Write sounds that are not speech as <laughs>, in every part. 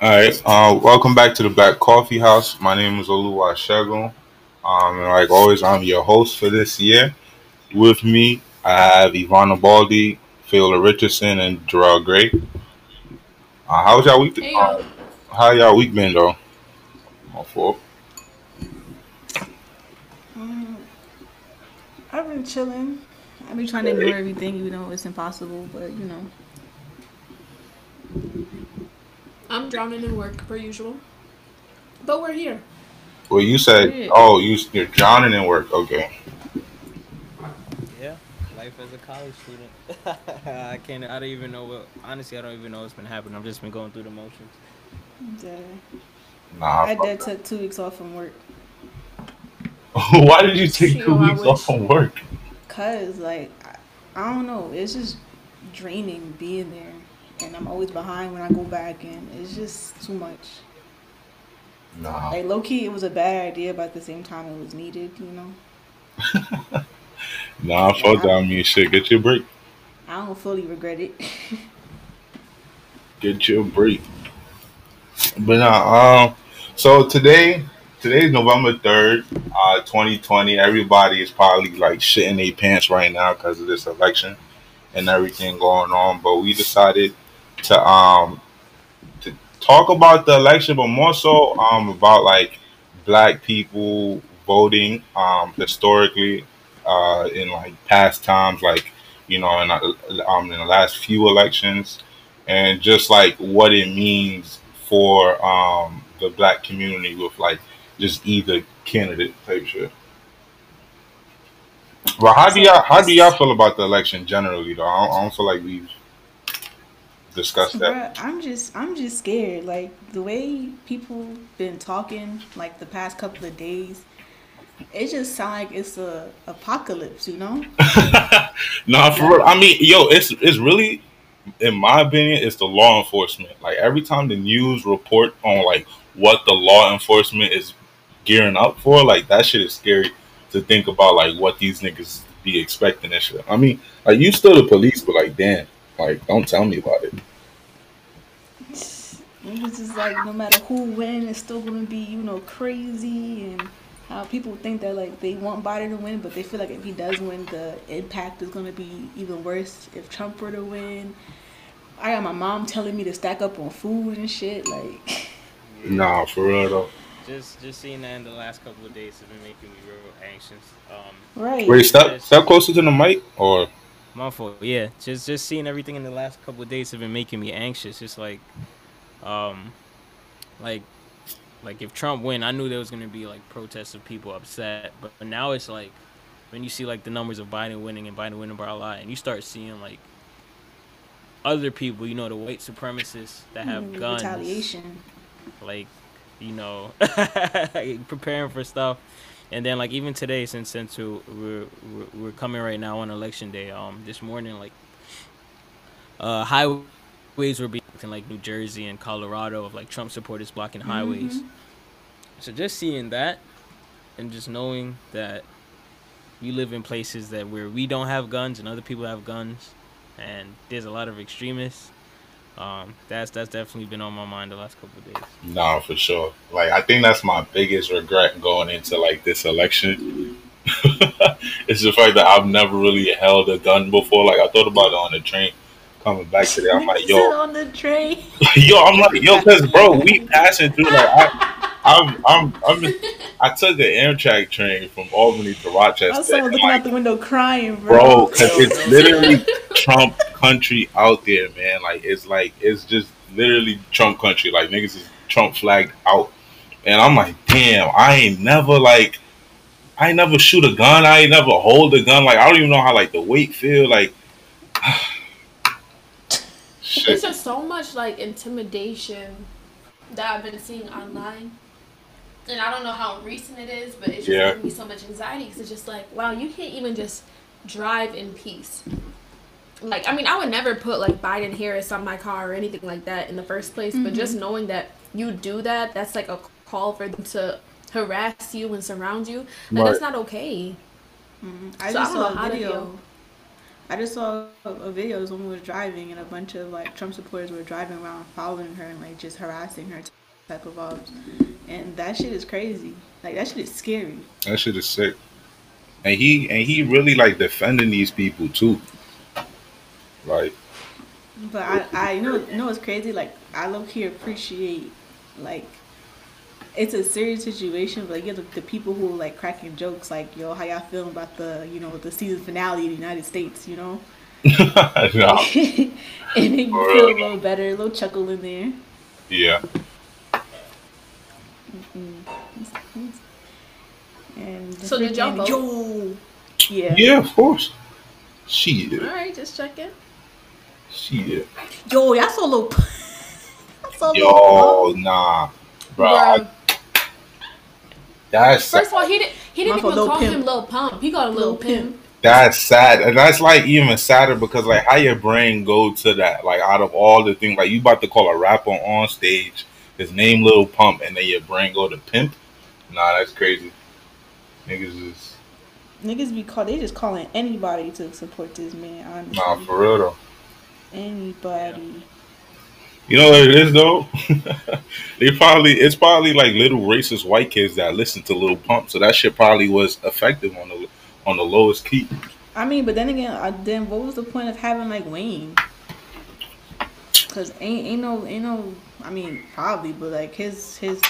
All right. Uh, welcome back to the Black Coffee House. My name is Oluwa Shegun. Um, and like always, I'm your host for this year. With me, I have Ivana Baldi, Phil Richardson, and Gerard Gray. Uh, how's y'all week? Hey, Uh, yo. how y'all week been though? My fault. Um, I've been chilling. I've been trying to ignore everything, even though it's impossible. But you know, I'm drowning in work per usual. But we're here. Well, you said, Yeah. oh, you you're drowning in work. Okay. Yeah, life as a college student. <laughs> I can't. I don't even know what. Honestly, I don't even know what's been happening. I've just been going through the motions. yeah. Nah. I fuck did took two weeks off from work, <laughs> Why did you take Shit, two I weeks off from work? cause like I, I don't know, it's just draining being there, and I'm always behind when I go back, and it's just too much. Nah. Like low key, it was a bad idea, but at the same time, it was needed. You know, <laughs> Nah, fuck that. I mean, shit. Get your break. I don't fully regret it. <laughs> Get your break. But nah, um, so today, today's November third, uh, twenty twenty. Everybody is probably like shitting their pants right now because of this election and everything going on. But we decided to um to talk about the election, but more so um about like black people voting um historically uh in like past times, like you know in um in the last few elections and just like what it means for um the black community with like just either candidate type shit. Well, how do y'all how do y'all feel about the election generally though? I don't, I don't feel like we've discussed that. Bruh, I'm just I'm just scared. Like the way people been talking like the past couple of days, it just sound like it's a apocalypse, you know? <laughs> nah, for real. I mean, yo, it's it's really, in my opinion, it's the law enforcement. Like every time the news report on like what the law enforcement is gearing up for, like that shit is scary to think about. Like what these niggas be expecting and shit. I mean, like you still the police, but like damn, like don't tell me about it. It's just like no matter who win, it's still gonna be, you know, crazy and how people think that like they want Biden to win, but they feel like if he does win, the impact is gonna be even worse if Trump were to win. I got my mom telling me to stack up on food and shit, like <laughs> Nah, for real though. Just, just seeing that in the last couple of days has been making me real anxious. Um, right. Wait, step step closer to the mic, or my fault. Yeah, just, just seeing everything in the last couple of days have been making me anxious. It's like, um, like, like if Trump win, I knew there was gonna be like protests of people upset, but now it's like when you see like the numbers of Biden winning and Biden winning by a lot, and you start seeing like other people, you know, the white supremacists that have Mm, guns, retaliation. like you know <laughs> preparing for stuff and then like even today since since we're, we're we're coming right now on election day um this morning like uh highways were being blocked in like new jersey and colorado of like trump supporters blocking highways Mhm. so just seeing that and just knowing that we live in places that where we don't have guns and other people have guns and there's a lot of extremists um that's that's definitely been on my mind the last couple of days nah, for sure. Like I think that's my biggest regret going into like this election. <laughs> it's the fact that I've never really held a gun before. Like I thought about it on the train coming back today. I'm like, yo, on the train. <laughs> yo, I'm like, yo, cause bro, we passing through. Like I, I'm, I'm, I'm. I took the Amtrak train from Albany to Rochester. I Rochester. was someone looking like, out the window crying, bro, bro. because it's literally Trump country out there, man. Like it's like it's just literally Trump country. Like niggas is Trump flagged out, and I'm like, damn, I ain't never like, I ain't never shoot a gun. I ain't never hold a gun. Like I don't even know how like the weight feel. Like, <sighs> shit. It's just so much like intimidation that I've been seeing online. And I don't know how recent it is, but it's just Yeah. giving me so much anxiety because it's just like, wow, you can't even just drive in peace. Like, I mean, I would never put like Biden Harris on my car or anything like that in the first place, but just knowing that you do that, that's like a call for them to harass you and surround you. Like, that's not okay. Mhm. I So just don't saw a video. feel. I just saw a, a video. Someone was driving, and a bunch of like Trump supporters were driving around, following her, and like just harassing her, type of vibes. And that shit is crazy. Like that shit is scary. That shit is sick. And he and he really like defending these people too. Like, But I, I you know, you know what's crazy? Like I low key appreciate, like, it's a serious situation, but like, you know, the, the people who are like cracking jokes, like, yo, how y'all feeling about the, you know, the season finale of the United States, you know? <laughs> <laughs> and make you feel a little better, a little chuckle in there. yeah. And the So did y'all freaking- Yo, yeah. Yeah, of course. She did. All right, just checking. Shit. Yo, y'all saw little. I saw Lil Yo, nah. Bro, Bruh. that's First of all, he didn't. He didn't even call Pimp. him little Pump. He called him Lil Lil Pimp. that's sad. And that's like even sadder because like how your brain go to that. Like out of all the things, like you about to call a rapper on stage, his name Lil Pump, and then your brain go to pimp. Nah, that's crazy. Niggas is Niggas be call they just calling anybody to support this man. Honestly, nah for real though. anybody. You know what it is though? <laughs> they probably it's probably like little racist white kids that listen to Lil Pump, so that shit probably was effective on the on the lowest key. I mean, but then again, I, then what was the point of having like Wayne? Cause ain't ain't no ain't no. I mean, probably, but like his his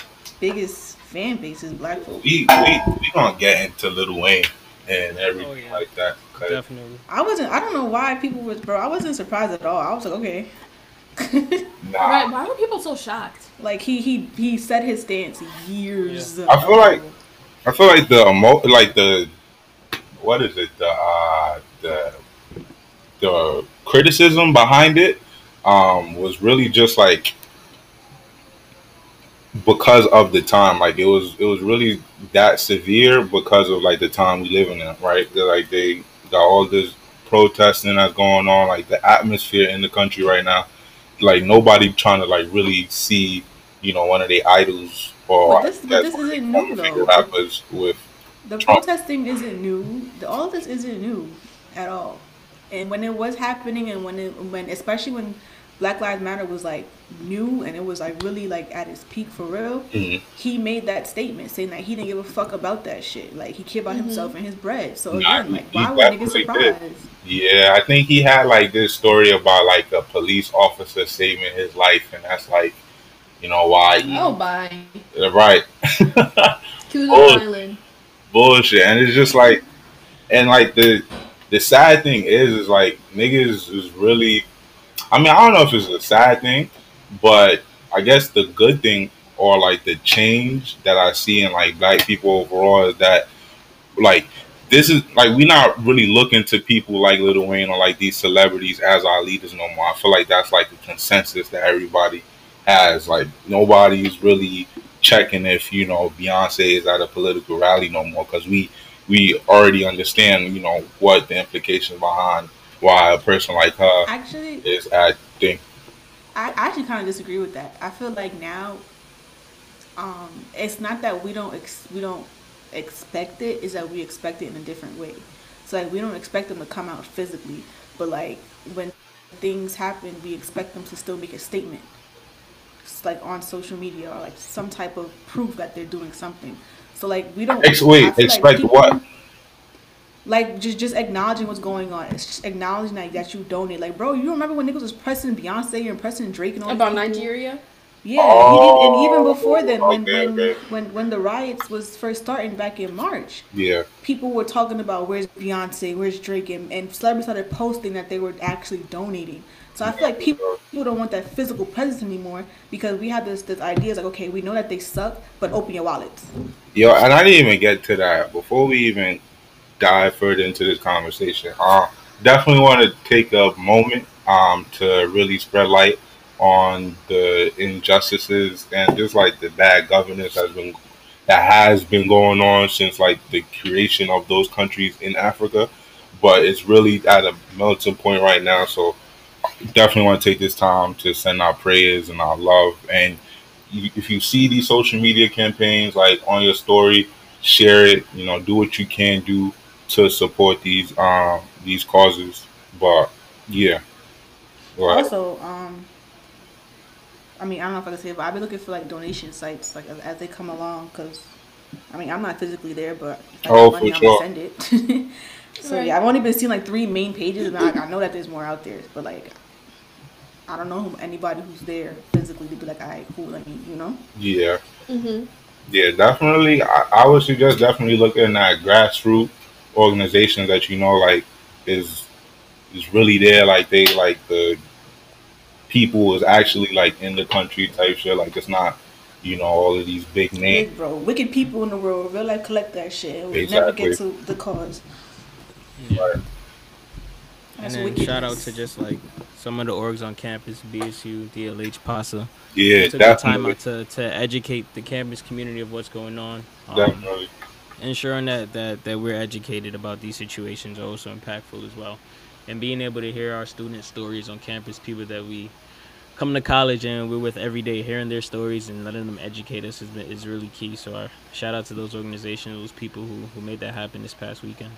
biggest fan base is black folks. We we we gonna get into Lil Wayne and everything Oh, yeah. like that. 'cause- Definitely. I wasn't. I don't know why people was bro. I wasn't surprised at all. I was like, okay. <laughs> Nah, Right? Why were people so shocked? like he he he set his stance years. I feel like- I feel like the emo like the what is it the uh the the criticism behind it um was really just like because of the time like it was it was really that severe because of like the time we live in right like they got all this protesting that's going on like the atmosphere in the country right now like nobody trying to like really see you know one of the idols or But this- but this isn't new, though. rappers with The Trump. protesting isn't new. The, all this isn't new at all. And when it was happening, and when it when especially when Black Lives Matter was like new and it was like really like at its peak for real, Mhm. he made that statement saying that he didn't give a fuck about that shit. Like he cared about himself and his bread. So Nah, again, like he why were niggas definitely did. surprised? Yeah, I think he had like this story about like a police officer saving his life, and that's like, you know, why he Oh, bye. right Cuban <laughs> Oh. Island. bullshit, and it's just like, and like the the sad thing is, is like niggas is really, I mean, I don't know if it's a sad thing, but I guess the good thing or like the change that I see in like black people overall is that like this is like we're not really looking to people like Lil Wayne or like these celebrities as our leaders no more. I feel like that's like a consensus that everybody has. Like nobody's really checking if you know Beyonce is at a political rally no more because we we already understand you know what the implications behind why a person like her Actually, is at thing. I I actually kind of disagree with that. I feel like now, um, it's not that we don't ex- we don't expect it, is that we expect it in a different way. So like we don't expect them to come out physically, but like when things happen, we expect them to still make a statement, It's like on social media or like some type of proof that they're doing something. So like we don't. Ex- wait, I feel like expect people- what? Like just just acknowledging what's going on. It's just acknowledging like that you donate. Like, bro, you remember when niggas was pressing Beyonce and pressing Drake and all About people? Nigeria? Yeah, Oh, he did, and even oh, before then, when okay, when, okay. when when the riots was first starting back in March, Yeah, people were talking about where's Beyonce, where's Drake, and, and celebrities started posting that they were actually donating. So I feel like people people don't want that physical presence anymore because we have this this idea like okay, we know that they suck, but open your wallets. yo, and I didn't even get to that before we even dive further into this conversation. Uh, definitely want to take a moment um, to really spread light on the injustices and just like the bad governance has been that has been going on since like the creation of those countries in Africa. But it's really at a melting point right now. So definitely want to take this time to send our prayers and our love. And if you see these social media campaigns like on your story, share it. You know, do what you can do to support these um these causes. But yeah. Right. Also, um, I mean, I don't know if I can say it, but I've been looking for like donation sites like as, as they come along because, I mean, I'm not physically there, but if I Oh, money, for I'm gonna send it. <laughs> so Right. yeah, I've only been seeing like three main pages, and I, I know that there's more out there, but like, I don't know anybody who's there physically to be like, all right, cool, let me, you know. yeah. Mm-hmm. Yeah, definitely. I, I would suggest definitely looking at grassroots organizations that you know like is is really there. Like they like the people is actually like in the country type shit. Like it's not you know all of these big names. Big bro, wicked people in the world, real life collect that shit. and We never get to the cause. Right. And then wickedness. shout out to just like some of the orgs on campus, BSU, DLH, PASA. Yeah, took the time definitely. out to, to educate the campus community of what's going on. Um, Definitely. Ensuring that, that, that we're educated about these situations are also impactful as well. And being able to hear our students' stories on campus, people that we come to college and we're with every day, hearing their stories and letting them educate us is, is really key. So, our shout out to those organizations, those people who, who made that happen this past weekend.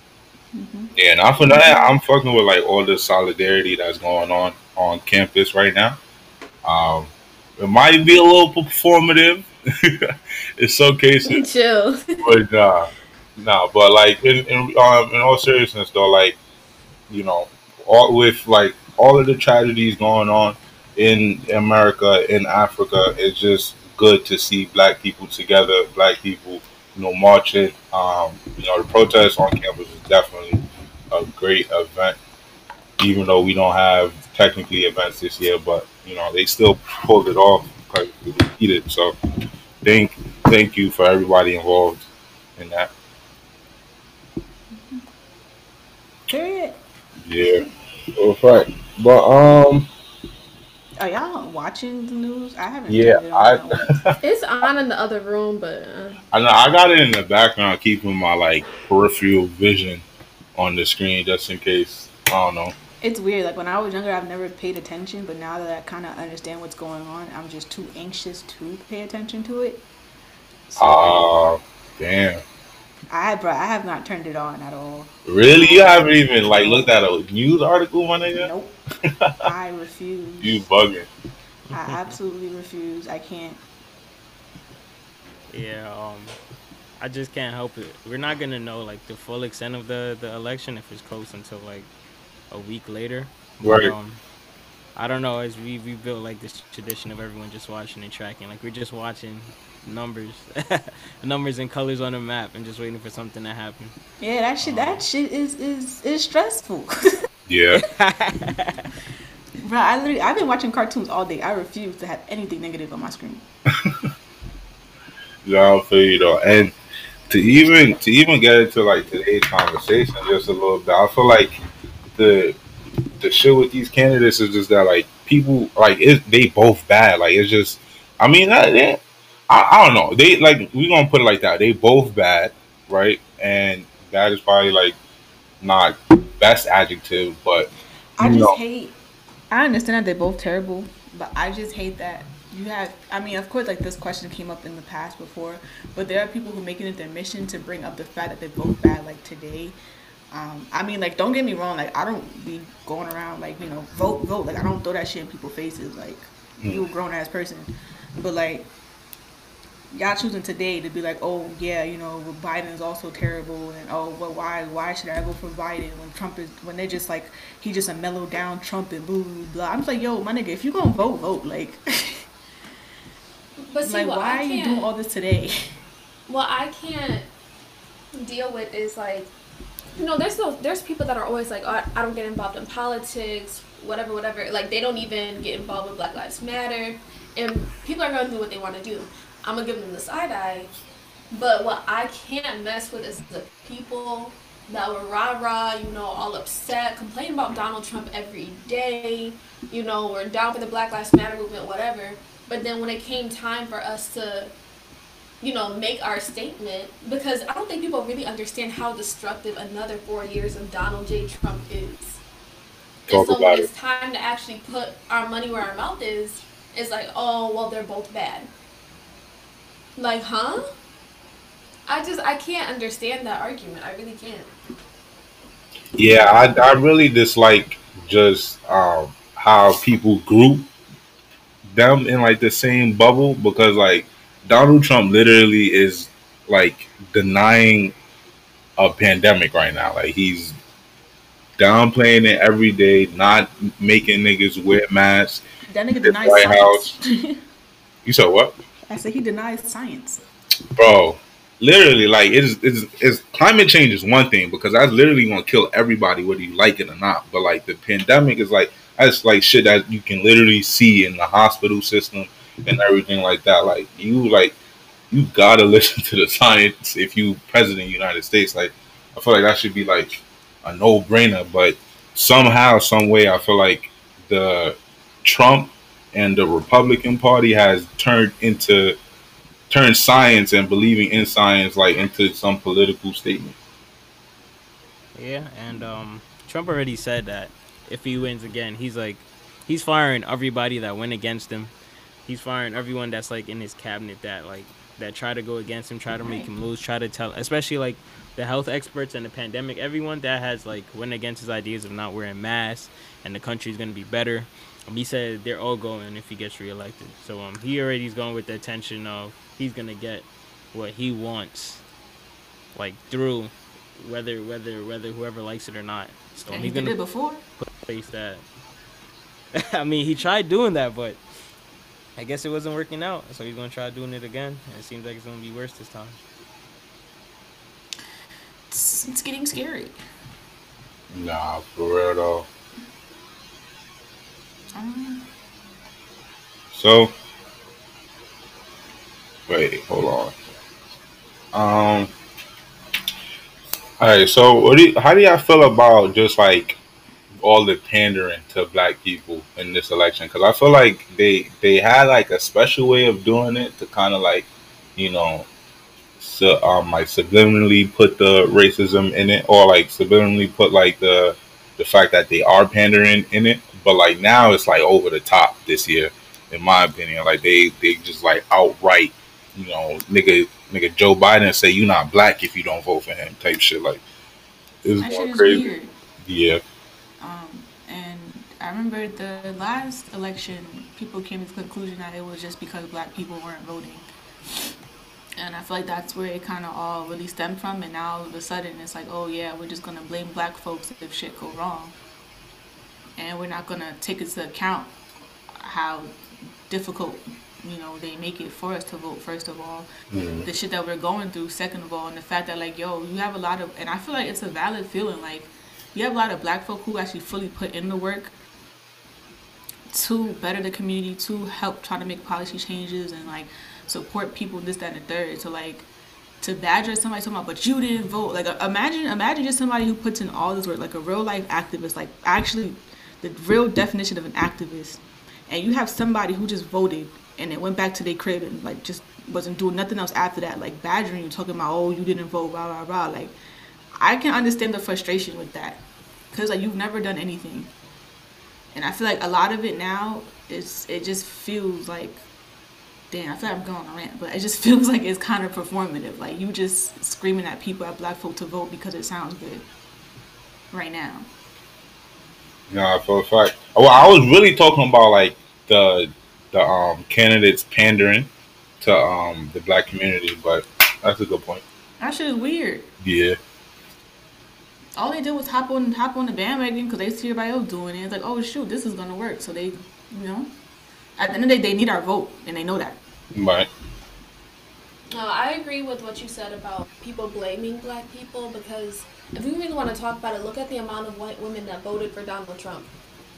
Yeah, not for that. I'm fucking with like all the solidarity that's going on on campus right now. Um, it might be a little performative in so cases, <laughs> Chill. but nah, nah. But like in in, um, in all seriousness, though, like you know, all with like all of the tragedies going on in America, in Africa, it's just good to see black people together, black people, you know, marching. Um, you know, the protest on campus is definitely a great event, even though we don't have technically events this year, but you know, they still <laughs> pulled it off because it heated. So thank thank you for everybody involved in that. Period. Yeah. Well, right. But um Are y'all watching the news? I haven't. yeah, it on in a while. I It's on in the other room, but uh, I know I got it in the background, keeping my like peripheral vision on the screen just in case. I don't know. It's weird. Like when I was younger, I've never paid attention, but now that I kind of understand what's going on, I'm just too anxious to pay attention to it. So Ah, damn. I, bro, I have not turned it on at all. Really? You haven't even like looked at a news article, my nigga? Nope. <laughs> I refuse. You bugging. I absolutely refuse. I can't. Yeah, um, I just can't help it. We're not gonna know like the full extent of the the election if it's close until like a week later. Right. Um, I don't know. As we we built like this tradition of everyone just watching and tracking. Like we're just watching numbers, <laughs> numbers and colors on the map, and just waiting for something to happen. Yeah, that shit. That shit is is is stressful. <laughs> Yeah. bro, I literally I've been watching cartoons all day. I refuse to have anything negative on my screen. <laughs> Yeah, I feel you though. And to even to even get into like today's conversation just a little bit, I feel like the the shit with these candidates is just that like people like it they both bad. Like it's just I mean I, I don't know. They like we gonna put it like that. They both bad, right? And that is probably like not best adjective, but I just know, hate. I understand that they're both terrible, but I just hate that you have. I mean, of course, like this question came up in the past before, but there are people who making it their mission to bring up the fact that they're both bad. Like today, um, I mean, like don't get me wrong. Like I don't be going around like you know vote vote. Like I don't throw that shit in people's faces. Like you a grown ass person, but like y'all choosing today to be like, oh yeah, you know, Biden is also terrible, and oh, well, why why should I go for Biden when Trump is when they're just like he just a mellow down Trump and blah blah blah. I'm just like, yo, my nigga, if you gonna vote, vote. Like, but <laughs> see, like what why are you can't, doing all this today? what I can't deal with is like, you know, there's those there's people that are always like, oh, I, don't get involved in politics, whatever, whatever. Like they don't even get involved with Black Lives Matter, and people are gonna do what they want to do. I'm gonna give them the side eye, but what I can't mess with is the people that were rah rah, you know, all upset, complaining about Donald Trump every day. You know, we're down for the Black Lives Matter movement, whatever. But then when it came time for us to you know, make our statement because I don't think people really understand how destructive another four years of Donald J. Trump is. Talk and so when it. it's time to actually put our money where our mouth is, it's like, oh, well, they're both bad. Like, huh? I just, I can't understand that argument. I really can't. Yeah, I, I really dislike just um, how people group them in like the same bubble because like Donald Trump literally is like denying a pandemic right now. Like he's downplaying it every day, not making niggas wear masks. That nigga denies White science. <laughs> You said what? I said he denies science. bro literally like it's, it's it's climate change is one thing because that's literally gonna kill everybody whether you like it or not but like the pandemic is like that's like shit that you can literally see in the hospital system and everything like that like you like you gotta <laughs> listen to the science if you president of the united states like i feel like that should be like a no-brainer but somehow some way i feel like the trump and the republican party has turned into turned science and believing in science like into some political statement. Yeah, and um, Trump already said that if he wins again, he's like, he's firing everybody that went against him. He's firing everyone that's like in his cabinet that like that try to go against him, try to make him lose, try to tell, especially like the health experts and the pandemic, everyone that has like went against his ideas of not wearing masks and the country's gonna be better. Um, he said they're all going if he gets reelected. So um, he already is going with the attention of he's gonna get what he wants, like through whether whether whether whoever likes it or not. So And he's he did gonna it before. place that. <laughs> I mean, he tried doing that, but I guess it wasn't working out. So he's gonna try doing it again, and it seems like it's gonna be worse this time. It's, it's getting scary. Nah, for real though. Um, So, wait, hold on. Um. All right. So, what do you, how do y'all feel about just like all the pandering to black people in this election? Because I feel like they they had like a special way of doing it to kind of like, you know, so um like subliminally put the racism in it, or like subliminally put like the the fact that they are pandering in it. But like now, it's like over the top this year in my opinion. Like they they just like outright, you know, nigga nigga Joe Biden say you're not black if you don't vote for him type shit. Like it's that shit going is crazy. weird. Yeah. I remember the last election, people came to the conclusion that it was just because black people weren't voting. And I feel like that's where it kind of all really stemmed from. And now all of a sudden, it's like, oh yeah, we're just gonna blame black folks if shit go wrong, and we're not gonna take into account how difficult you know they make it for us to vote first of all Mhm. the shit that we're going through second of all and the fact that like yo you have a lot of and i feel like it's a valid feeling like you have a lot of black folk who actually fully put in the work to better the community to help try to make policy changes and like support people this that and the third. So like to badger somebody talking about but you didn't vote. Like uh, imagine imagine just somebody who puts in all this work like a real life activist like actually the real definition of an activist. And you have somebody who just voted and then went back to their crib and like just wasn't doing nothing else after that, like badgering you, talking about oh you didn't vote, blah blah blah. Like I can understand the frustration with that, cause like you've never done anything, and I feel like a lot of it now is it just feels like, damn, I feel like I'm going on a rant, but it just <laughs> feels like it's kind of performative. Like you just screaming at people at black folk to vote because it sounds good. Right now. Yeah, for a fact. Well, I was really talking about like the the um candidates pandering to um the black community, but that's a good point. That shit is weird. Yeah. All they did was hop on hop on the bandwagon because they see everybody else doing it. It's like, oh shoot, this is gonna work. So they, you know, at the end of the day, they need our vote, and they know that. Right. No, I agree with what you said about people blaming black people because if we really want to talk about it, look at the amount of white women that voted for Donald Trump.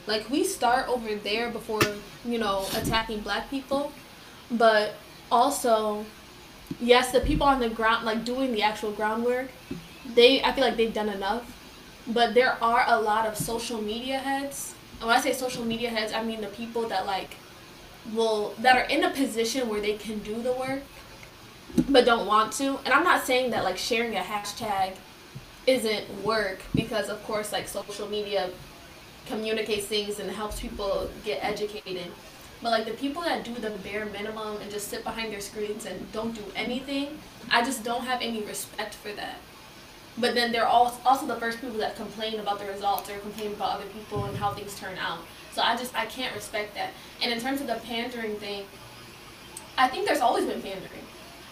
Like we start over there before, you know, attacking black people, but also yes, the people on the ground like doing the actual groundwork, they I feel like they've done enough. But there are a lot of social media heads. And when I say social media heads, I mean the people that like will that are in a position where they can do the work but don't want to. And I'm not saying that like sharing a hashtag isn't work because of course like social media communicates things and helps people get educated. But like the people that do the bare minimum and just sit behind their screens and don't do anything, I just don't have any respect for that. But then they're also the first people that complain about the results or complain about other people and how things turn out. So I just I can't respect that. And in terms of the pandering thing, I think there's always been pandering.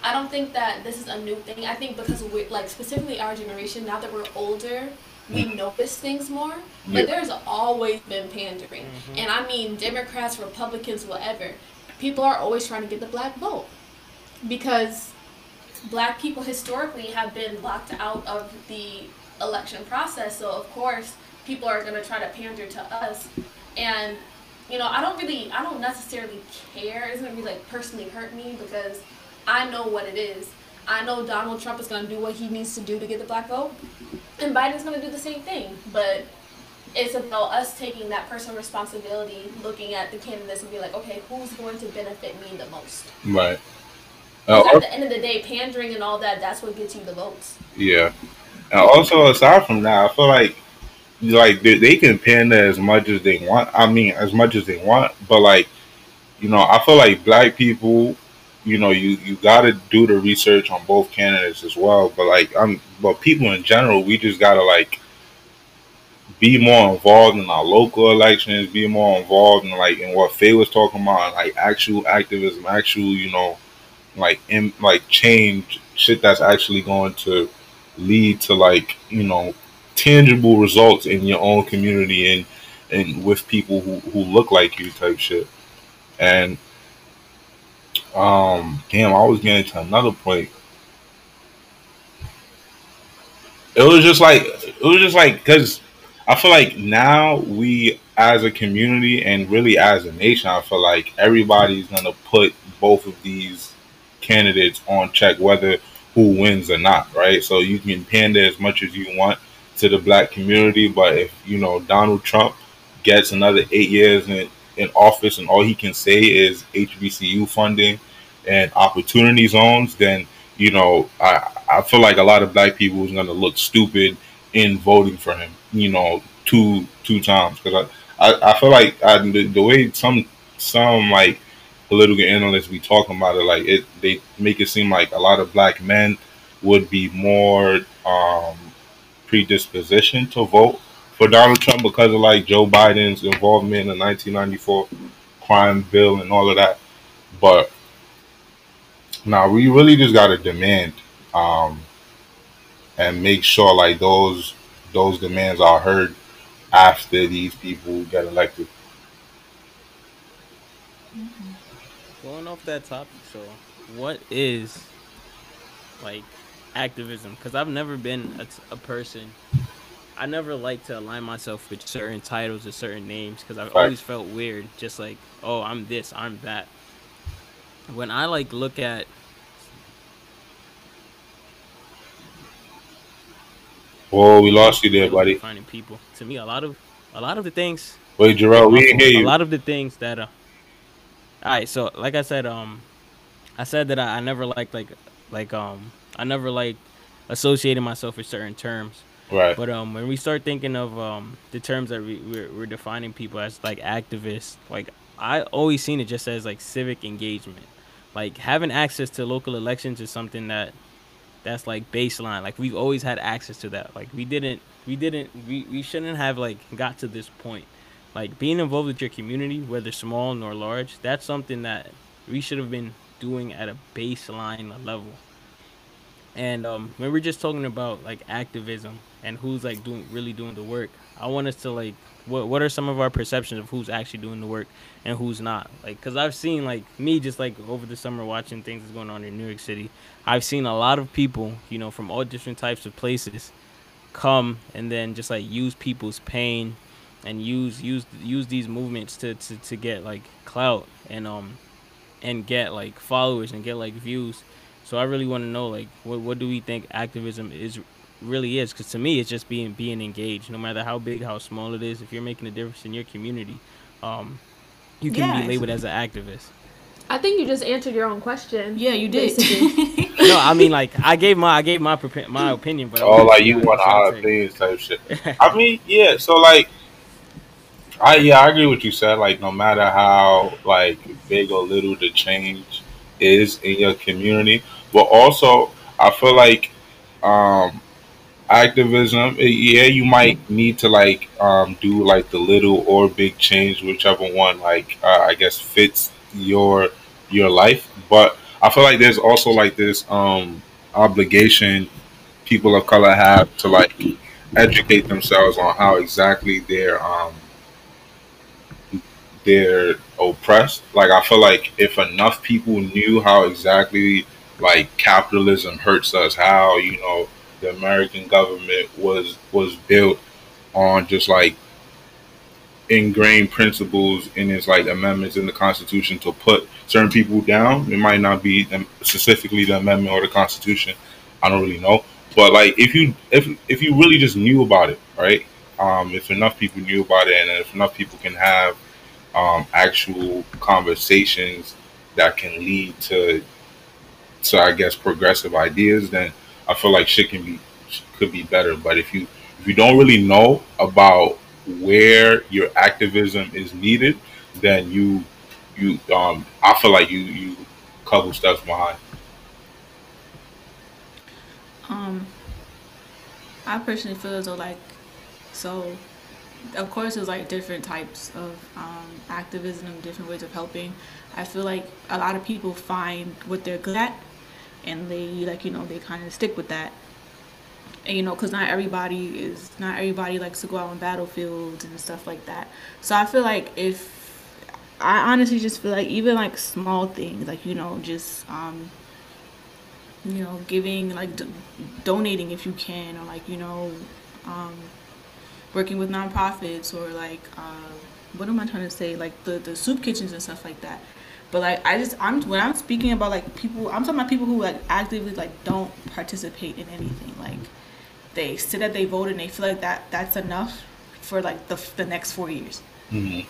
I don't think that this is a new thing. I think because we like specifically our generation, now that we're older, we mm. notice things more. But yeah. there's always been pandering. Mm-hmm. And I mean Democrats, Republicans, whatever. People are always trying to get the black vote. Because black people historically have been locked out of the election process. So of course, people are going to try to pander to us. And you know, I don't really, I don't necessarily care. It's going to be like personally hurt me because I know what it is. I know Donald Trump is going to do what he needs to do to get the black vote, and Biden's going to do the same thing. But it's about us taking that personal responsibility, looking at the candidates, and be like, okay, who's going to benefit me the most? Right. Uh, at the end of the day, pandering and all that—that's what gets you the votes. Yeah. And also, aside from that, I feel like like they, they can pander as much as they want. I mean, as much as they want, but like, you know, I feel like black people, you know, you you got to do the research on both candidates as well. But like, I'm, but people in general, we just gotta like be more involved in our local elections, be more involved in like in what Faye was talking about, like actual activism, actual, you know, like in like change shit that's actually going to lead to like you know tangible results in your own community and and with people who, who look like you type shit. And um damn i was getting to another point. It was just like it was just like because i feel like now we as a community and really as a nation i feel like everybody's gonna put both of these candidates on check, whether who wins or not, right? So you can pander as much as you want to the black community, but if you know Donald Trump gets another eight years in, in office and all he can say is HBCU funding and opportunity zones, then you know I I feel like a lot of black people is going to look stupid in voting for him, you know, two two times because I, I I feel like I, the, the way some some like political analysts be talking about it, like it, they make it seem like a lot of black men would be more um, predisposition to vote for Donald Trump because of like Joe Biden's involvement in the 1994 crime bill and all of that. But now we really just got to demand um, and make sure like those those demands are heard after these people get elected. Going off that topic, so what is like activism? Because I've never been a, a, person. I never like to align myself with certain titles or certain names because I've right. always felt weird. Just like, oh, I'm this, I'm that. When I like look at Oh, we lost you there, buddy. Finding people. To me, a lot of a lot of the things. Wait, Gerald, we didn't hear you. A lot of the things that uh, all right, so like I said, um, I said that I, I never liked like like um I never like associating myself with certain terms. Right. But um, when we start thinking of um the terms that we we're, we're defining people as like activists, like I always seen it just as like civic engagement, like having access to local elections is something that that's like baseline. Like we've always had access to that. Like we didn't we didn't we, we shouldn't have like got to this point like being involved with your community, whether small nor large, that's something that we should have been doing at a baseline level. And um, when we're just talking about like activism and who's like doing really doing the work, I want us to like what what are some of our perceptions of who's actually doing the work and who's not? Like, cause I've seen like me just like over the summer watching things that's going on in New York City. I've seen a lot of people, you know, from all different types of places, come and then just like use people's pain and use use use these movements to, to, to get like clout and um and get like followers and get like views. So I really want to know like what what do we think activism is really is? Because to me, it's just being being engaged, no matter how big, how small it is. If you're making a difference in your community, um, you can yeah, be labeled as an activist. I think you just answered your own question. Yeah, you did. <laughs> no, I mean like I gave my I gave my my opinion, but oh, like you want our opinions type shit. <laughs> I mean, yeah. So like I yeah, I agree with you said. Like no matter how like big or little the change is in your community, but also I feel like um activism, eh, yeah, you might need to like um, do like the little or big change, whichever one like uh, I guess fits your your life. But I feel like there's also like this um, obligation people of color have to like educate themselves on how exactly they're um, they're oppressed. Like I feel like if enough people knew how exactly like capitalism hurts us, how you know the American government was was built on just like ingrained principles in its like amendments in the Constitution to put certain people down. It might not be specifically the amendment or the Constitution. I don't really know, but like if you if if you really just knew about it, right? Um, if enough people knew about it, and if enough people can have um, actual conversations that can lead to to I guess progressive ideas, then I feel like shit can be could be better. But if you if you don't really know about where your activism is needed, then you you um I feel like you you couple steps behind. Um, I personally feel as though like so. Of course, there's like different types of um, activism, different ways of helping. I feel like a lot of people find what they're good at, and they like you know they kind of stick with that and, you know because not everybody is not everybody likes to go out on battlefields and stuff like that so i feel like if i honestly just feel like even like small things like you know just um you know giving like donating if you can or like you know um working with nonprofits or like uh, what am i trying to say like the the soup kitchens and stuff like that but like I just I'm when I'm speaking about like people I'm talking about people who like actively like don't participate in anything. Like they sit at they vote and they feel like that that's enough for like the the next four years. Mm-hmm.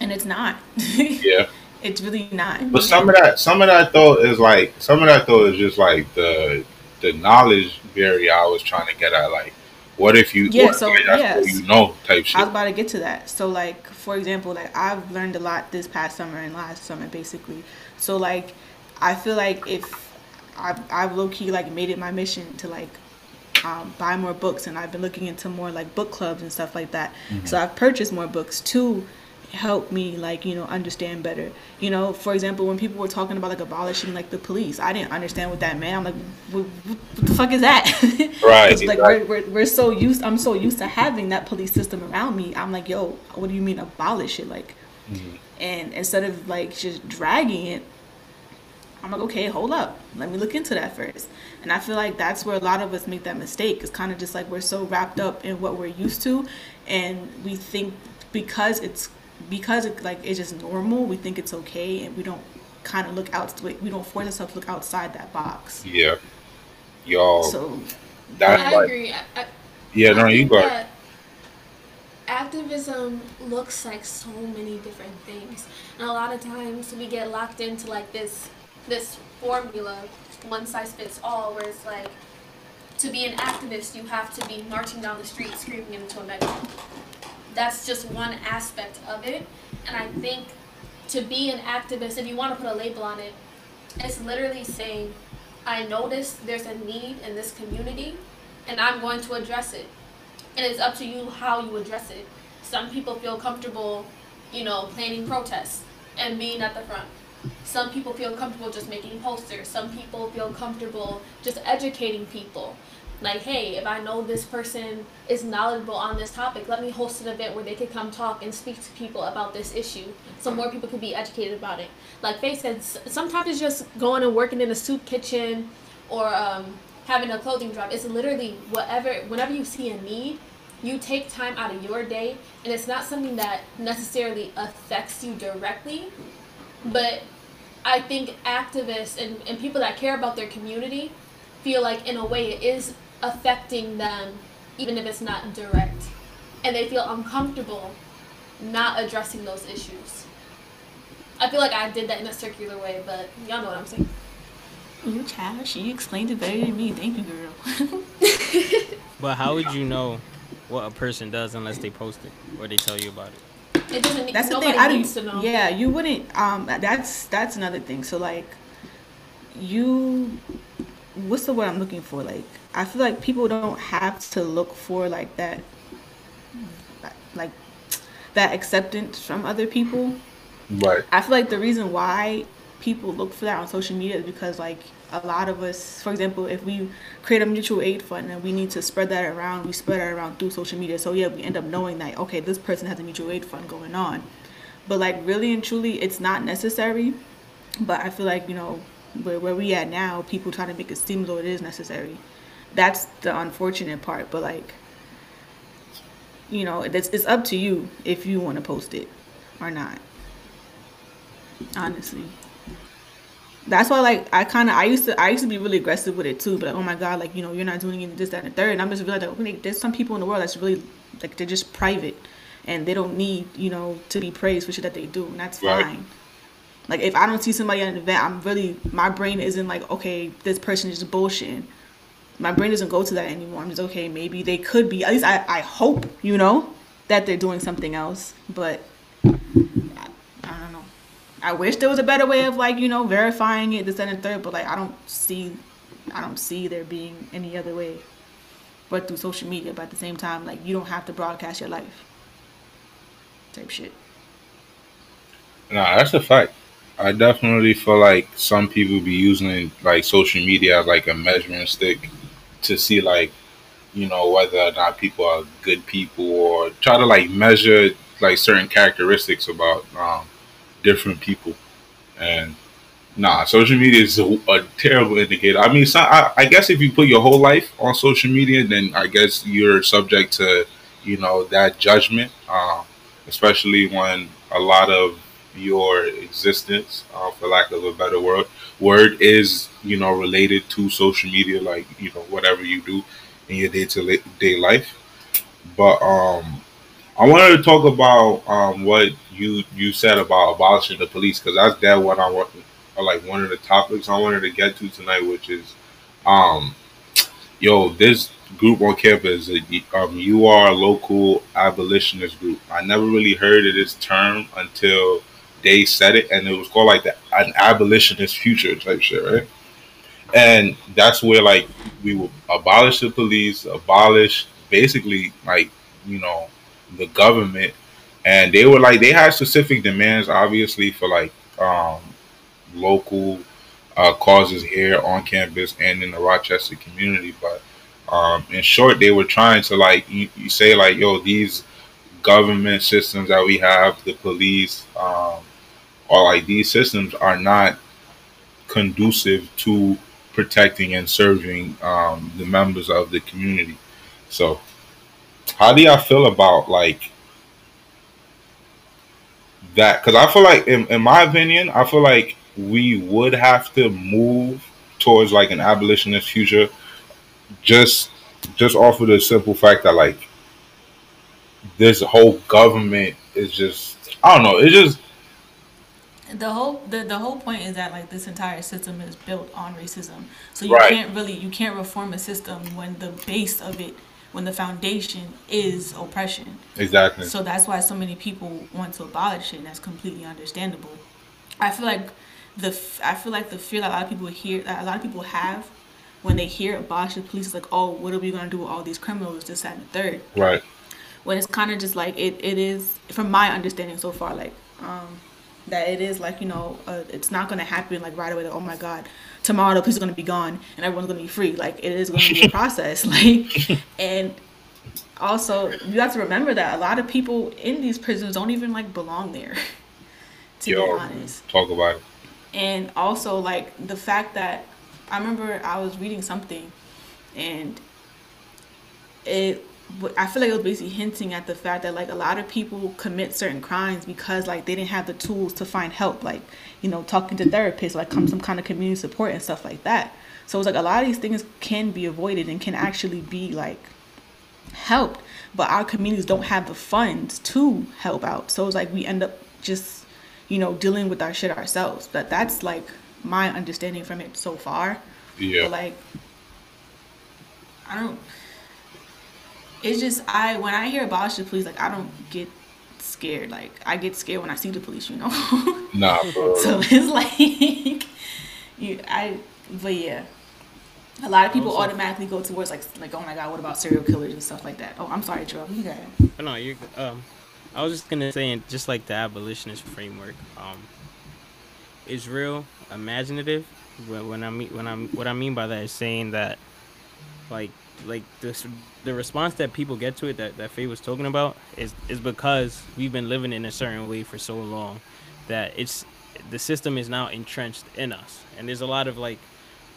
And it's not. <laughs> yeah. It's really not. But some of that some of that though is like some of that though is just like the the knowledge barrier I was trying to get at like what if you yeah so yeah you know type shit. I was about to get to that. So like for example, like I've learned a lot this past summer and last summer basically. So like I feel like if I've, I've low key like made it my mission to like um, buy more books and I've been looking into more like book clubs and stuff like that. Mm-hmm. So I've purchased more books too help me like you know understand better. You know for example when people were talking about like abolishing like the police i didn't understand what that meant. I'm like what, what the fuck is that? <laughs> Right like we're, we're, we're so used i'm so used to having that police system around me. I'm like yo what do you mean abolish it? Like mm-hmm. and instead of like just dragging it i'm like okay hold up. Let me look into that first. And i feel like that's where a lot of us make that mistake. It's kind of just like we're so wrapped up in what we're used to and we think because it's because it, like it's just normal, we think it's okay, and we don't kind of look out. We don't force ourselves to look outside that box. Yeah, y'all. So that's I like, agree. I, I, yeah, no, you got. Activism looks like so many different things, and a lot of times we get locked into like this this formula, one size fits all, where it's like to be an activist, you have to be marching down the street screaming into a megaphone that's just one aspect of it. And I think to be an activist, if you want to put a label on it, it's literally saying, I notice there's a need in this community and I'm going to address it. And it's up to you how you address it. Some people feel comfortable, you know, planning protests and being at the front. Some people feel comfortable just making posters. Some people feel comfortable just educating people like, hey, if I know this person is knowledgeable on this topic, let me host an event where they could come talk and speak to people about this issue so more people could be educated about it. Like Faye said, sometimes it's just going and working in a soup kitchen or um, having a clothing drop. It's literally whatever, whenever you see a need, you take time out of your day, and it's not something that necessarily affects you directly, but I think activists and, and people that care about their community feel like in a way it is affecting them, even if it's not direct. And they feel uncomfortable not addressing those issues. I feel like I did that in a circular way, but y'all know what I'm saying. You child, she explained it better than me. Thank you, girl. <laughs> but how would you know what a person does unless they post it or they tell you about it? It doesn't. That's the thing. I don't. Yeah, you wouldn't. Um, that's that's another thing. So like, you, what's the word I'm looking for? Like, I feel like people don't have to look for like that, like that acceptance from other people. Right. I feel like the reason why people look for that on social media is because like a lot of us, for example, if we create a mutual aid fund and we need to spread that around, we spread that around through social media. So yeah, we end up knowing that okay, this person has a mutual aid fund going on, but like really and truly, it's not necessary. But I feel like you know where where we at now, people try to make it seem as though it is necessary. That's the unfortunate part. But like, you know, it's it's up to you if you want to post it or not. Honestly that's why like I kind of I used to I used to be really aggressive with it too, but like, oh my god, like you know you're not doing any this that and the third. And I'm just realizing like, okay, there's some people in the world that's really like they're just private, and they don't need you know to be praised for shit that they do, and that's right. fine. Like if I don't see somebody at an event, I'm really my brain isn't like okay, this person is bullshitting. My brain doesn't go to that anymore. I'm just okay, maybe they could be. At least I I hope you know that they're doing something else, but I, I don't know. I wish there was a better way of like you know verifying it, this and the third, but like I don't see, I don't see there being any other way, but through social media. But at the same time, like you don't have to broadcast your life. Type shit. Nah, that's a fact. I definitely feel like some people be using like social media as like a measuring stick to see like you know whether or not people are good people or try to like measure like certain characteristics about um, different people. And nah, social media is a, a terrible indicator. I mean, so, I, I, guess if you put your whole life on social media, then I guess you're subject to, you know, that judgment, uh, especially when a lot of your existence, uh, for lack of a better word, word is, you know, related to social media, like, you know, whatever you do in your day to day life. But um, I wanted to talk about um, what you you said about abolishing the police because that's that what I want, like one of the topics I wanted to get to tonight, which is, um, yo, this group on campus, um, you are a local abolitionist group. I never really heard of this term until they said it, and it was called like the, an abolitionist future type shit, right? And that's where like we will abolish the police, abolish basically like you know the government, and they were like they had specific demands, obviously for like um, local uh, causes here on campus and in the Rochester community. But um, in short, they were trying to like you, you, say like yo these government systems that we have, the police, um, or like these systems are not conducive to protecting and serving um, the members of the community. So how do y'all feel about like that? Because I feel like, in, in my opinion, I feel like we would have to move towards like an abolitionist future, just just off of the simple fact that like this whole government is just I don't know. It's just the whole the, the whole point is that like this entire system is built on racism. So you right. can't really you can't reform a system when the base of it when the foundation is oppression. Exactly. So that's why so many people want to abolish it, and that's completely understandable. I feel like the I feel like the fear that a lot of people hear that a lot of people have when they hear abolish the police is like, oh, what are we gonna do with all these criminals, this, that, and the third. Right. When it's kind of just like it, it is from my understanding so far, like um, that it is like you know uh, it's not gonna happen like right away. Like, oh my god, tomorrow the police are going to be gone and everyone's going to be free. Like it is going to be a <laughs> process. <laughs> Like, and also you have to remember that a lot of people in these prisons don't even like belong there. <laughs> To Yo, be honest, talk about it. And also like the fact that I remember I was reading something, and it I feel like it was basically hinting at the fact that like a lot of people commit certain crimes because like they didn't have the tools to find help, like you know talking to therapists, like come some kind of community support and stuff like that. So it's like a lot of these things can be avoided and can actually be like helped, but our communities don't have the funds to help out. So it's like we end up just you know dealing with our shit ourselves. But that's like my understanding from it so far. Yeah. But like I don't it's just I when I hear abolish the police, like I don't get scared. Like I get scared when I see the police, you know. <laughs> nah, bro. So it's <laughs> like you I but yeah. A lot of people Also- automatically go towards like like oh my god, what about serial killers and stuff like that. Oh, I'm sorry, Joe. You got it. No, you're. Um, I was just gonna say, just like the abolitionist framework, um, is real imaginative. When, when I mean when I'm what I mean by that is saying that, like like this the response that people get to it that that Faye was talking about is is because we've been living in a certain way for so long that it's the system is now entrenched in us, and there's a lot of like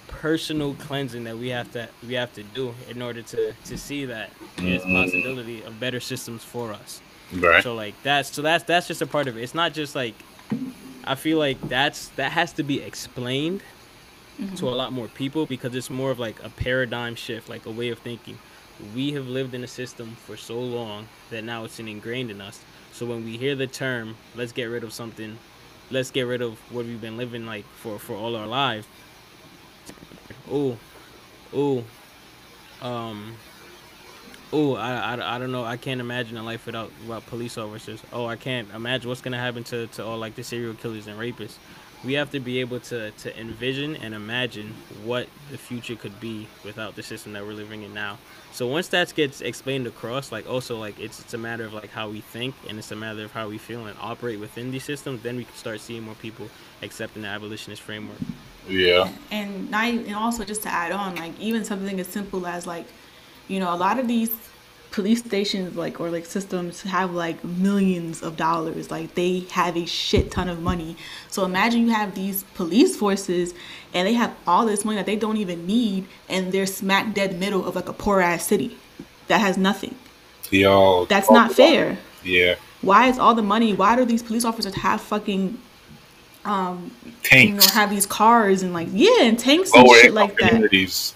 personal cleansing that we have to we have to do in order to to see that there's Mhm. possibility of better systems for us. Right. So like that's so that's that's just a part of it. It's not just like I feel like that's that has to be explained to a lot more people because it's more of like a paradigm shift, like a way of thinking. We have lived in a system for so long that now it's ingrained in us. So when we hear the term, let's get rid of something, let's get rid of what we've been living like for for all our lives. Oh, oh, um, oh, I, I, I don't know. I can't imagine a life without without police officers. Oh, I can't imagine what's gonna happen to, to all like the serial killers and rapists. We have to be able to, to envision and imagine what the future could be without the system that we're living in now. So once that gets explained across, like also like it's it's a matter of like how we think and it's a matter of how we feel and operate within these systems. Then we can start seeing more people accepting the abolitionist framework. Yeah. and not even, and also just to add on like even something as simple as like you know a lot of these police stations like or like systems have like millions of dollars like they have a shit ton of money so imagine you have these police forces and they have all this money that they don't even need and they're smack dead middle of like a poor ass city that has nothing Yo. that's not fair Yeah. why is all the money why do these police officers have fucking um tanks you know have these cars and like yeah and tanks and Lower shit like that communities.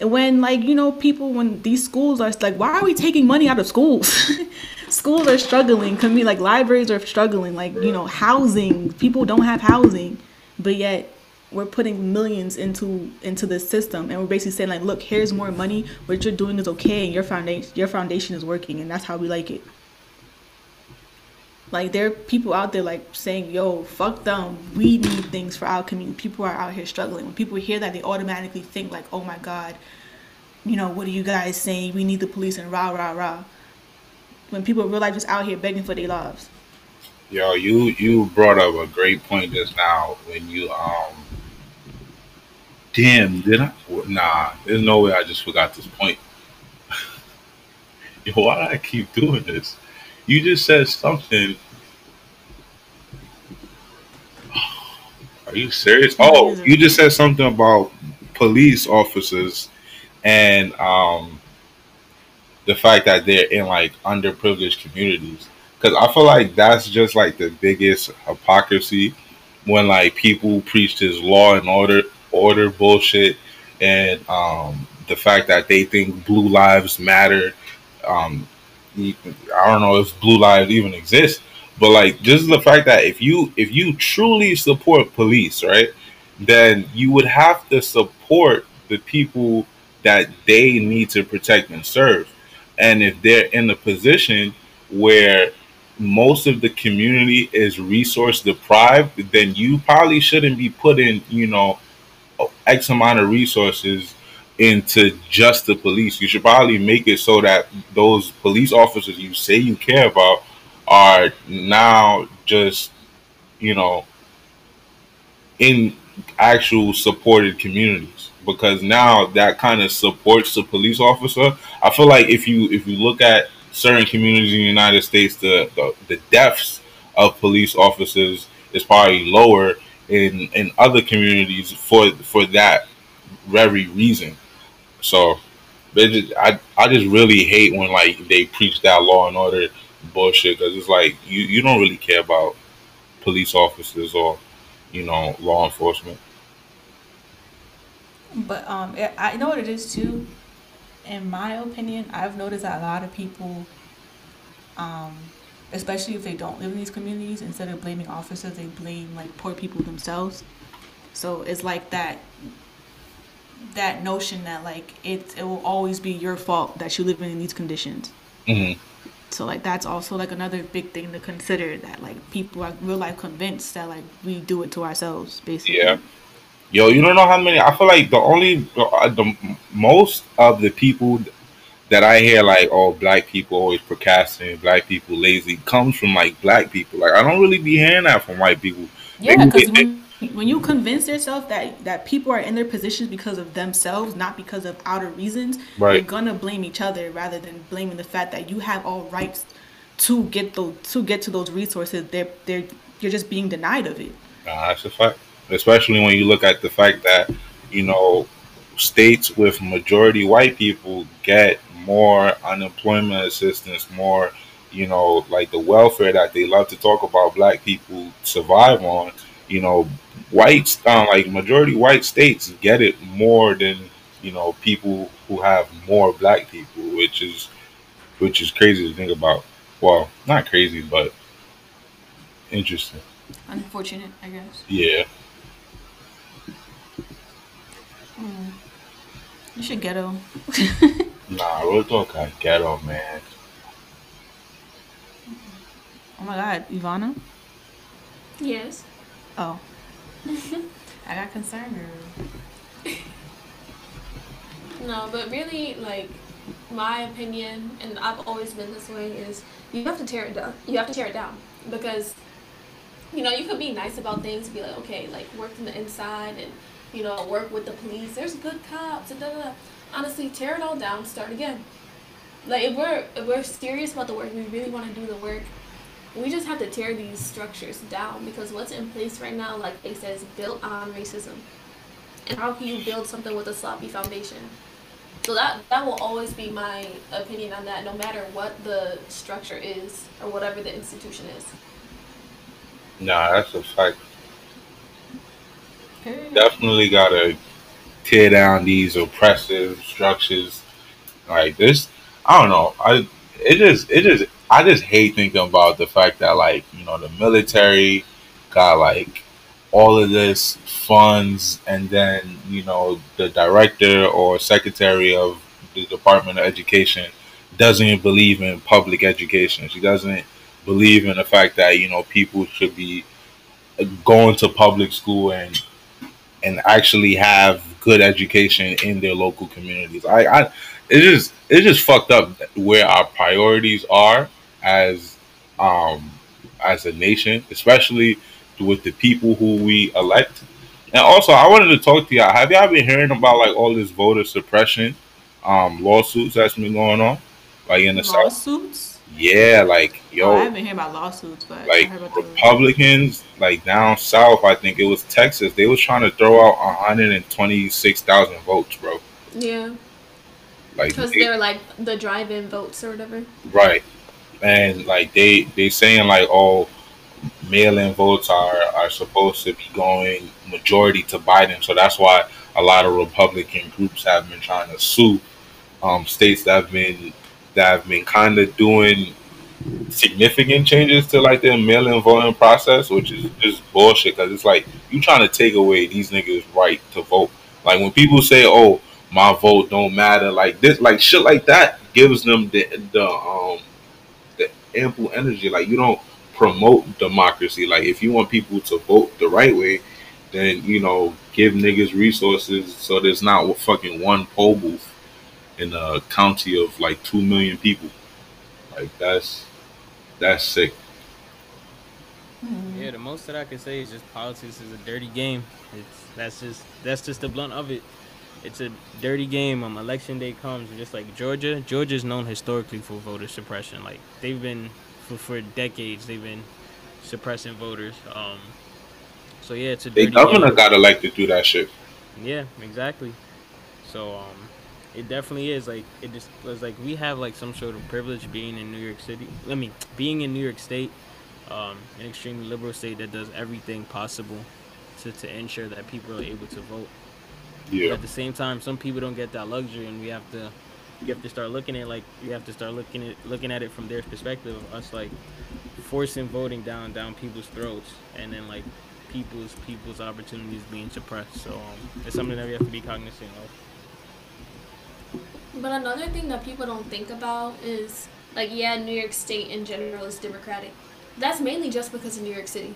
When like you know people when these schools are like why are we taking money out of schools? <laughs> Schools are struggling. Can be like libraries are struggling. Like you know housing. People don't have housing but yet we're putting millions into into the system. And we're basically saying like look here's more money. What you're doing is okay and your foundation your foundation is working and that's how we like it like there are people out there like saying, "Yo, fuck them. We need things for our community." People are out here struggling. When people hear that, they automatically think like, "Oh my god, you know, what are you guys saying? We need the police and rah rah rah." When people are real life just out here begging for their lives. Yo, you you brought up a great point just now when you um. Damn, did I? Nah, there's no way I just forgot this point. <laughs> Yo, why do I keep doing this? You just said something. Are you serious? Oh, you just said something about police officers and um the fact that they're in like underprivileged communities. Because I feel like that's just like the biggest hypocrisy when like people preach this law and order order bullshit and um the fact that they think blue lives matter. Um I don't know if blue lives even exist, but like just the fact that if you if you truly support police, right, then you would have to support the people that they need to protect and serve. And if they're in a position where most of the community is resource deprived, then you probably shouldn't be putting, you know, X amount of resources into just the police. You should probably make it so that those police officers you say you care about are now just, you know, in actual supported communities because now that kind of supports the police officer. I feel like if you if you look at certain communities in the United States, the the, the deaths of police officers is probably lower in in other communities for for that very reason. So just, I I just really hate when like they preach that law and order bullshit because it's like you you don't really care about police officers or you know law enforcement. But um, I I know what it is too. In my opinion, I've noticed that a lot of people, um, especially if they don't live in these communities, instead of blaming officers, they blame like poor people themselves. So it's like that that notion that like it it will always be your fault that you live in these conditions. hmm So like that's also like another big thing to consider that like people are real life convinced that like we do it to ourselves basically. Yeah. Yo, you don't know how many. I feel like the only uh, the most of the people that I hear like, oh, black people always procrastinate, black people lazy, comes from like black people. Like I don't really be hearing that from white people. Yeah, because when, you convince yourself that that people are in their positions because of themselves, not because of outer reasons, Right. you're gonna blame each other rather than blaming the fact that you have all rights to get those to get to those resources. They're they're you're just being denied of it. Nah, that's a fact. Especially when you look at the fact that, you know, states with majority white people get more unemployment assistance, more, you know, like the welfare that they love to talk about black people survive on. You know, whites, uh, like majority white states get it more than, you know, people who have more black people, which is, which is crazy to think about. Well, not crazy, but interesting. Unfortunate, I guess. Yeah. You should ghetto. <laughs> Nah, real talk, I ghetto, man. Oh my God, Ivana. Yes. Oh, <laughs> I got concerned. No, but really, like, my opinion, and I've always been this way, is you have to tear it down. You have to tear it down because, you know, you could be nice about things, be like, okay, like work from the inside, and you know, work with the police. There's good cops, and da da da. Honestly, tear it all down, start again. Like if we're if we're serious about the work, we really want to do the work. We just have to tear these structures down because what's in place right now, like they said, is built on racism. And how can you build something with a sloppy foundation? So that that will always be my opinion on that, no matter what the structure is or whatever the institution is. Nah, that's a fact. Definitely gotta tear down these oppressive structures. Like this, I don't know. I it just it just I just hate thinking about the fact that like you know the military got like all of this funds, and then you know the director or secretary of the Department of Education doesn't believe in public education. She doesn't believe in the fact that you know people should be going to public school and and actually have good education in their local communities. I, I it just it just fucked up where our priorities are as um as a nation, especially with the people who we elect. And also, I wanted to talk to y'all. Have y'all been hearing about like all this voter suppression um lawsuits that's been going on, like in the south? Lawsuits? Yeah, like yo, Oh, I haven't heard about lawsuits, but I like heard about the Republicans, like down south, I think it was Texas. They was trying to throw out 126,000 votes, bro. Yeah, Like, because they- they're like the drive-in votes or whatever. right, and like they they saying like, oh, mail-in votes are are supposed to be going majority to Biden, so that's why a lot of Republican groups have been trying to sue um, states that have been that have been kind of doing significant changes to like their mail-in voting process, which is just bullshit. Because it's like you trying to take away these niggas' right to vote. Like when people say, "Oh, my vote don't matter," like this, like shit, like that gives them the the um ample energy. Like you don't promote democracy. Like if you want people to vote the right way, then you know give niggas resources so there's not fucking one poll booth in a county of like two million people. Like that's that's sick. Yeah, the most that I can say is just politics is a dirty game. It's that's just that's just the blunt of it. It's a dirty game. Um, election day comes, just like Georgia. Georgia's known historically for voter suppression. Like they've been for for decades. They've been suppressing voters. Um, so yeah, it's a The dirty governor game. got elected through that shit. Yeah, exactly. So um, it definitely is like it just was like we have like some sort of privilege being in New York City. I mean, being in New York State, um, an extremely liberal state that does everything possible to to ensure that people are able to vote. But Yeah. at the same time, some people don't get that luxury, and we have to you have to start looking at like you have to start looking at looking at it from their perspective of us like forcing voting down down people's throats, and then like people's people's opportunities being suppressed. So um, it's something that we have to be cognizant of. But another thing that people don't think about is like, yeah, New York State in general is Democratic. That's mainly just because of New York City.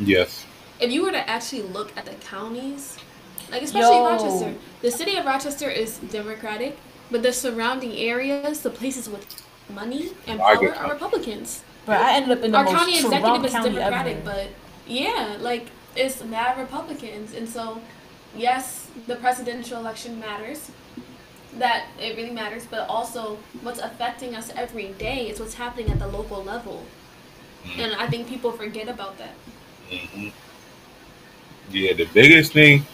Yes. If you were to actually look at the counties, Like especially Yo. Rochester. The city of Rochester is Democratic, but the surrounding areas, the places with money and power get are. Republicans. But I ended up in the Our most county Trump executive is county Democratic, ever. but yeah, like it's mad Republicans, and so yes, the presidential election matters. That it really matters, but also what's affecting us every day is what's happening at the local level, and I think people forget about that. Mhm. Yeah, the biggest thing you,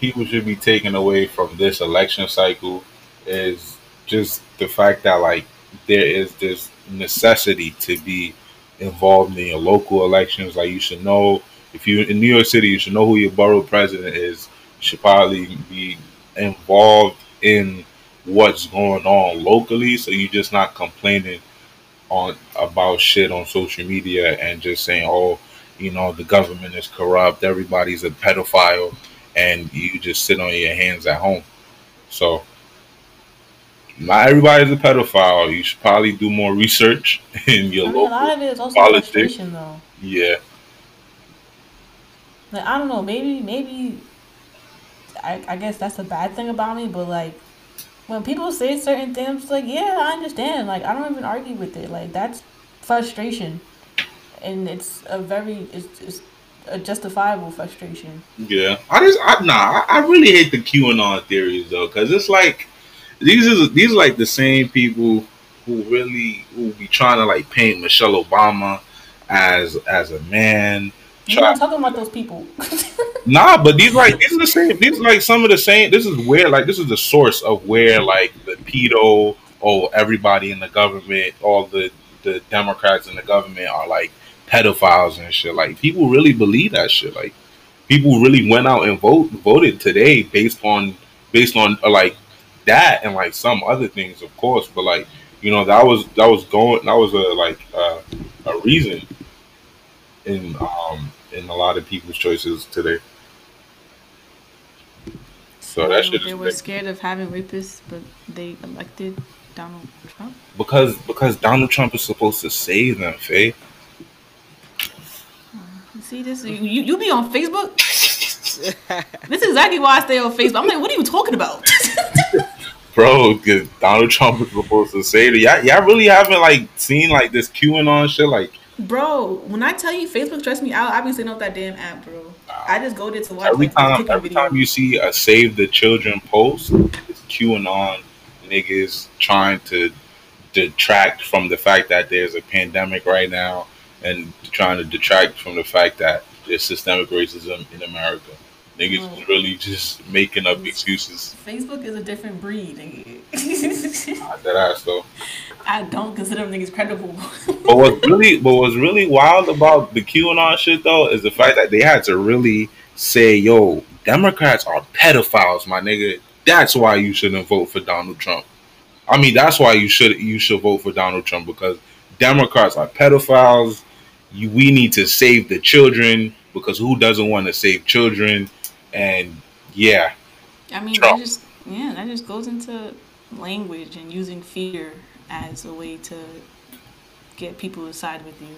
people should be taking away from this election cycle is just the fact that like there is this necessity to be involved in your local elections. Like you should know if you in New York City, you should know who your borough president is. You should probably be involved in what's going on locally, so you're just not complaining on about shit on social media and just saying, "Oh, you know, the government is corrupt, everybody's a pedophile," and you just sit on your hands at home. So, not everybody's a pedophile. You should probably do more research <laughs> in your I mean, a lot local. of it is also politics. though. Yeah, Like I don't know, maybe maybe I I guess that's a bad thing about me, but like when people say certain things, like yeah, I understand. Like I don't even argue with it. Like that's frustration, and it's a very it's, it's a justifiable frustration. yeah. I just, I nah, I, really hate the QAnon theories though, because it's like these is these are like the same people who really who be trying to like paint Michelle Obama as as a man. You're not talking about those people. <laughs> Nah, but these like these are the same. These are like some of the same. This is where like this is the source of where like the pedo or everybody in the government, all the the Democrats in the government are like pedophiles and shit. Like people really believe that shit. Like people really went out and vote voted today based on based on uh, like that and like some other things, of course. But like you know that was that was going that was a like uh, a reason in um in a lot of people's choices today. So that they were big. scared of having rapists, but they elected Donald Trump. because because Donald Trump is supposed to save them, Faye. See this? You, you, you be on Facebook? <laughs> this is exactly why I stay on Facebook. I'm like, what are you talking about? <laughs> Bro, because Donald Trump is supposed to say that. Y'all, y'all really haven't like seen like this QAnon shit. Like bro, when I tell you Facebook stress me out, I be sitting off that damn app, bro. I just go there to watch every like, time every video. time you see a save the children post, it's QAnon niggas trying to detract from the fact that there's a pandemic right now and trying to detract from the fact that there's systemic racism in America. Niggas is really just making up excuses. Facebook is a different breed. Not that ass though. <laughs> I don't consider them niggas credible. But what's <laughs> really what was really wild about the QAnon shit though is the fact that they had to really say, "Yo, Democrats are pedophiles, my nigga. That's why you shouldn't vote for Donald Trump." I mean, that's why you should you should vote for Donald Trump because Democrats are pedophiles. You, we need to save the children because who doesn't want to save children? And yeah, I mean, Trump. that just yeah, that just goes into language and using fear as a way to get people to side with you.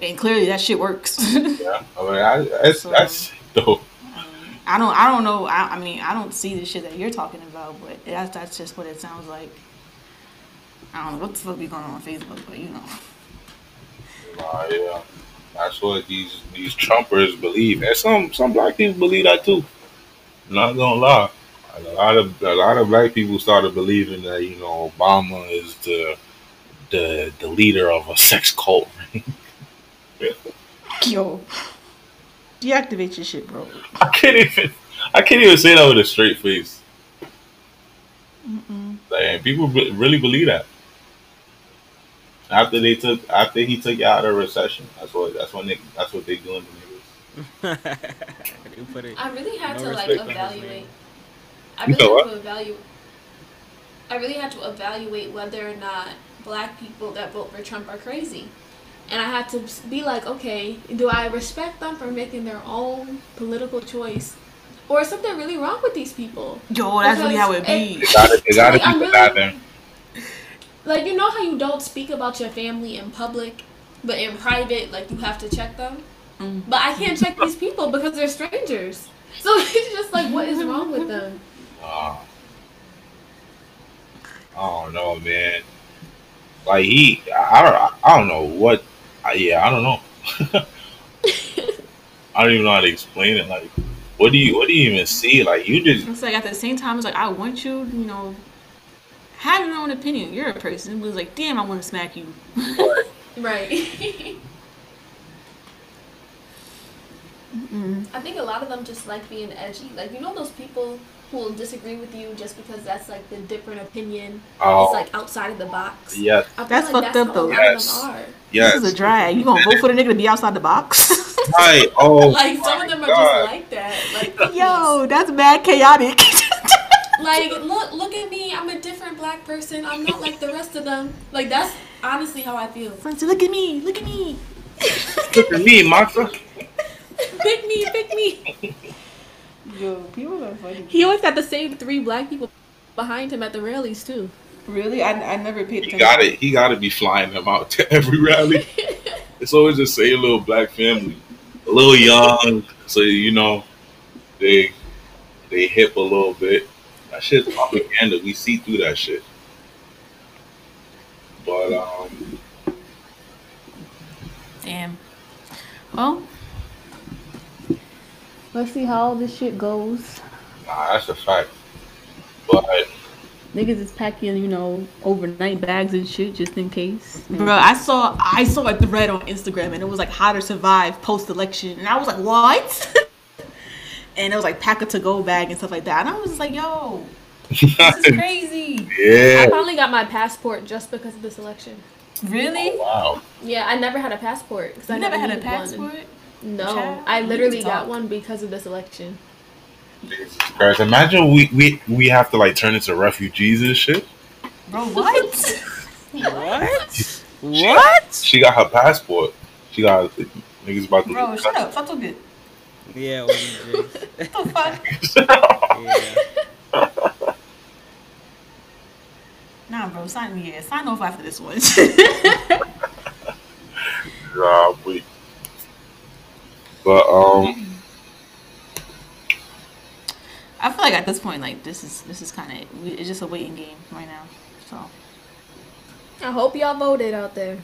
And clearly, that shit works. <laughs> yeah, I mean, I, that's So- that's dope. I don't, I don't know. I, I mean, I don't see the shit that you're talking about, but that's that's just what it sounds like. I don't know what the fuck be going on on Facebook, but you know. Uh, yeah, that's what these these Trumpers believe, and some some black people believe that too. Not gonna lie, a lot of a lot of black people started believing that you know Obama is the the the leader of a sex cult. <laughs> Yo, deactivate your shit, bro. I can't even I can't even say that with a straight face. Like, people really believe that. After they took after he took you out of recession, that's what that's what they, that's what they doing to niggas. <laughs> they. I really had No to like respect on his evaluate. name. I You really know had to evaluate. I really had to evaluate whether or not black people that vote for Trump are crazy, and I had to be like, okay, do I respect them for making their own political choice, or is something really wrong with these people? Yo, that's really how it be. They gotta they gotta Like, I'm really- it there. Like you know how you don't speak about your family in public, but in private, like you have to check them. Mm. But I can't check these people because they're strangers. <laughs> So it's just like, what is wrong with them? Uh, I don't know, man. Like he, I don't, I don't know what. I, yeah, I don't know. <laughs> I don't even know how to explain it. Like, what do you, what do you even see? Like, you just It's like at the same time, it's like I want you, you know, have your own opinion. You're a person. It was like, damn, I want to smack you. Right. I think a lot of them just like being edgy. Like you know those people who will disagree with you just because that's like the different opinion. Oh. It's like outside of the box. yes, I feel That's fucked how up, though. A lot Yes. of them are. yes, This is a drag. You gonna vote for the nigga to be outside the box? right. Oh, <laughs> Like some of them are just like that. Like Yo, that's mad chaotic. <laughs> like look look at me. I'm a different black person. I'm not like the rest of them. Like that's honestly how I feel. Friends, look at me, look at me. Look at me, Maxa. pick me, pick me. Yo, people are funny. He always got the same three black people behind him at the rallies too. Really? I, I never paid He attention. got it. He got to be flying them out <laughs> to every rally. <laughs> it's always the same little black family, a little young, so you know they they hip a little bit. That shit's propaganda. We see through that shit. But um, Damn. Well, let's see how this shit goes. nah, that's a fact. But Niggas is packing, you know, overnight bags and shit just in case. Bro, I saw I saw a thread on Instagram and it was like how to survive post election, and I was like, what? <laughs> and it was like pack a to go bag and stuff like that, and I was just like, yo, this is <laughs> crazy. Yeah. I yeah, finally got my passport just because of this election. Really? Oh, wow. Yeah, I never had a passport because I You never had a needed one. passport? No, Child, I literally got one because of this election. Jesus Christ! Imagine we we we have to like turn into refugees and shit. Bro, what? <laughs> What? What? She got her passport. She got niggas about to. Bro, shut up. Fuck good. Yeah, OJ. <laughs> What the fuck? yeah. <laughs> Nah, bro, sign yeah, sign off after this one. <laughs> Nah, wait. But um, I feel like at this point, like this is this is kind of it's just a waiting game right now. So I hope y'all voted out there.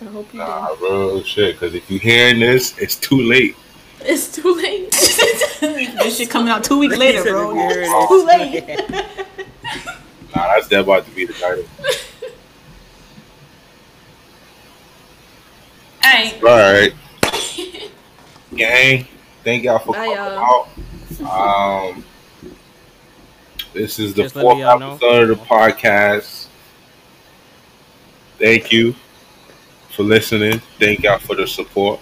I hope you did. nah, bro, shit. Because if you're hearing this, it's too late. Did. It's too late. <laughs> this shit coming out two weeks later, bro. He It's too late. <laughs> Nah, that's that about to be the title. <laughs> All right. All right, gang. Thank y'all for Bye, coming y'all. out. Um, this is the Just fourth y'all know. episode of the podcast. Thank you for listening. Thank y'all for the support.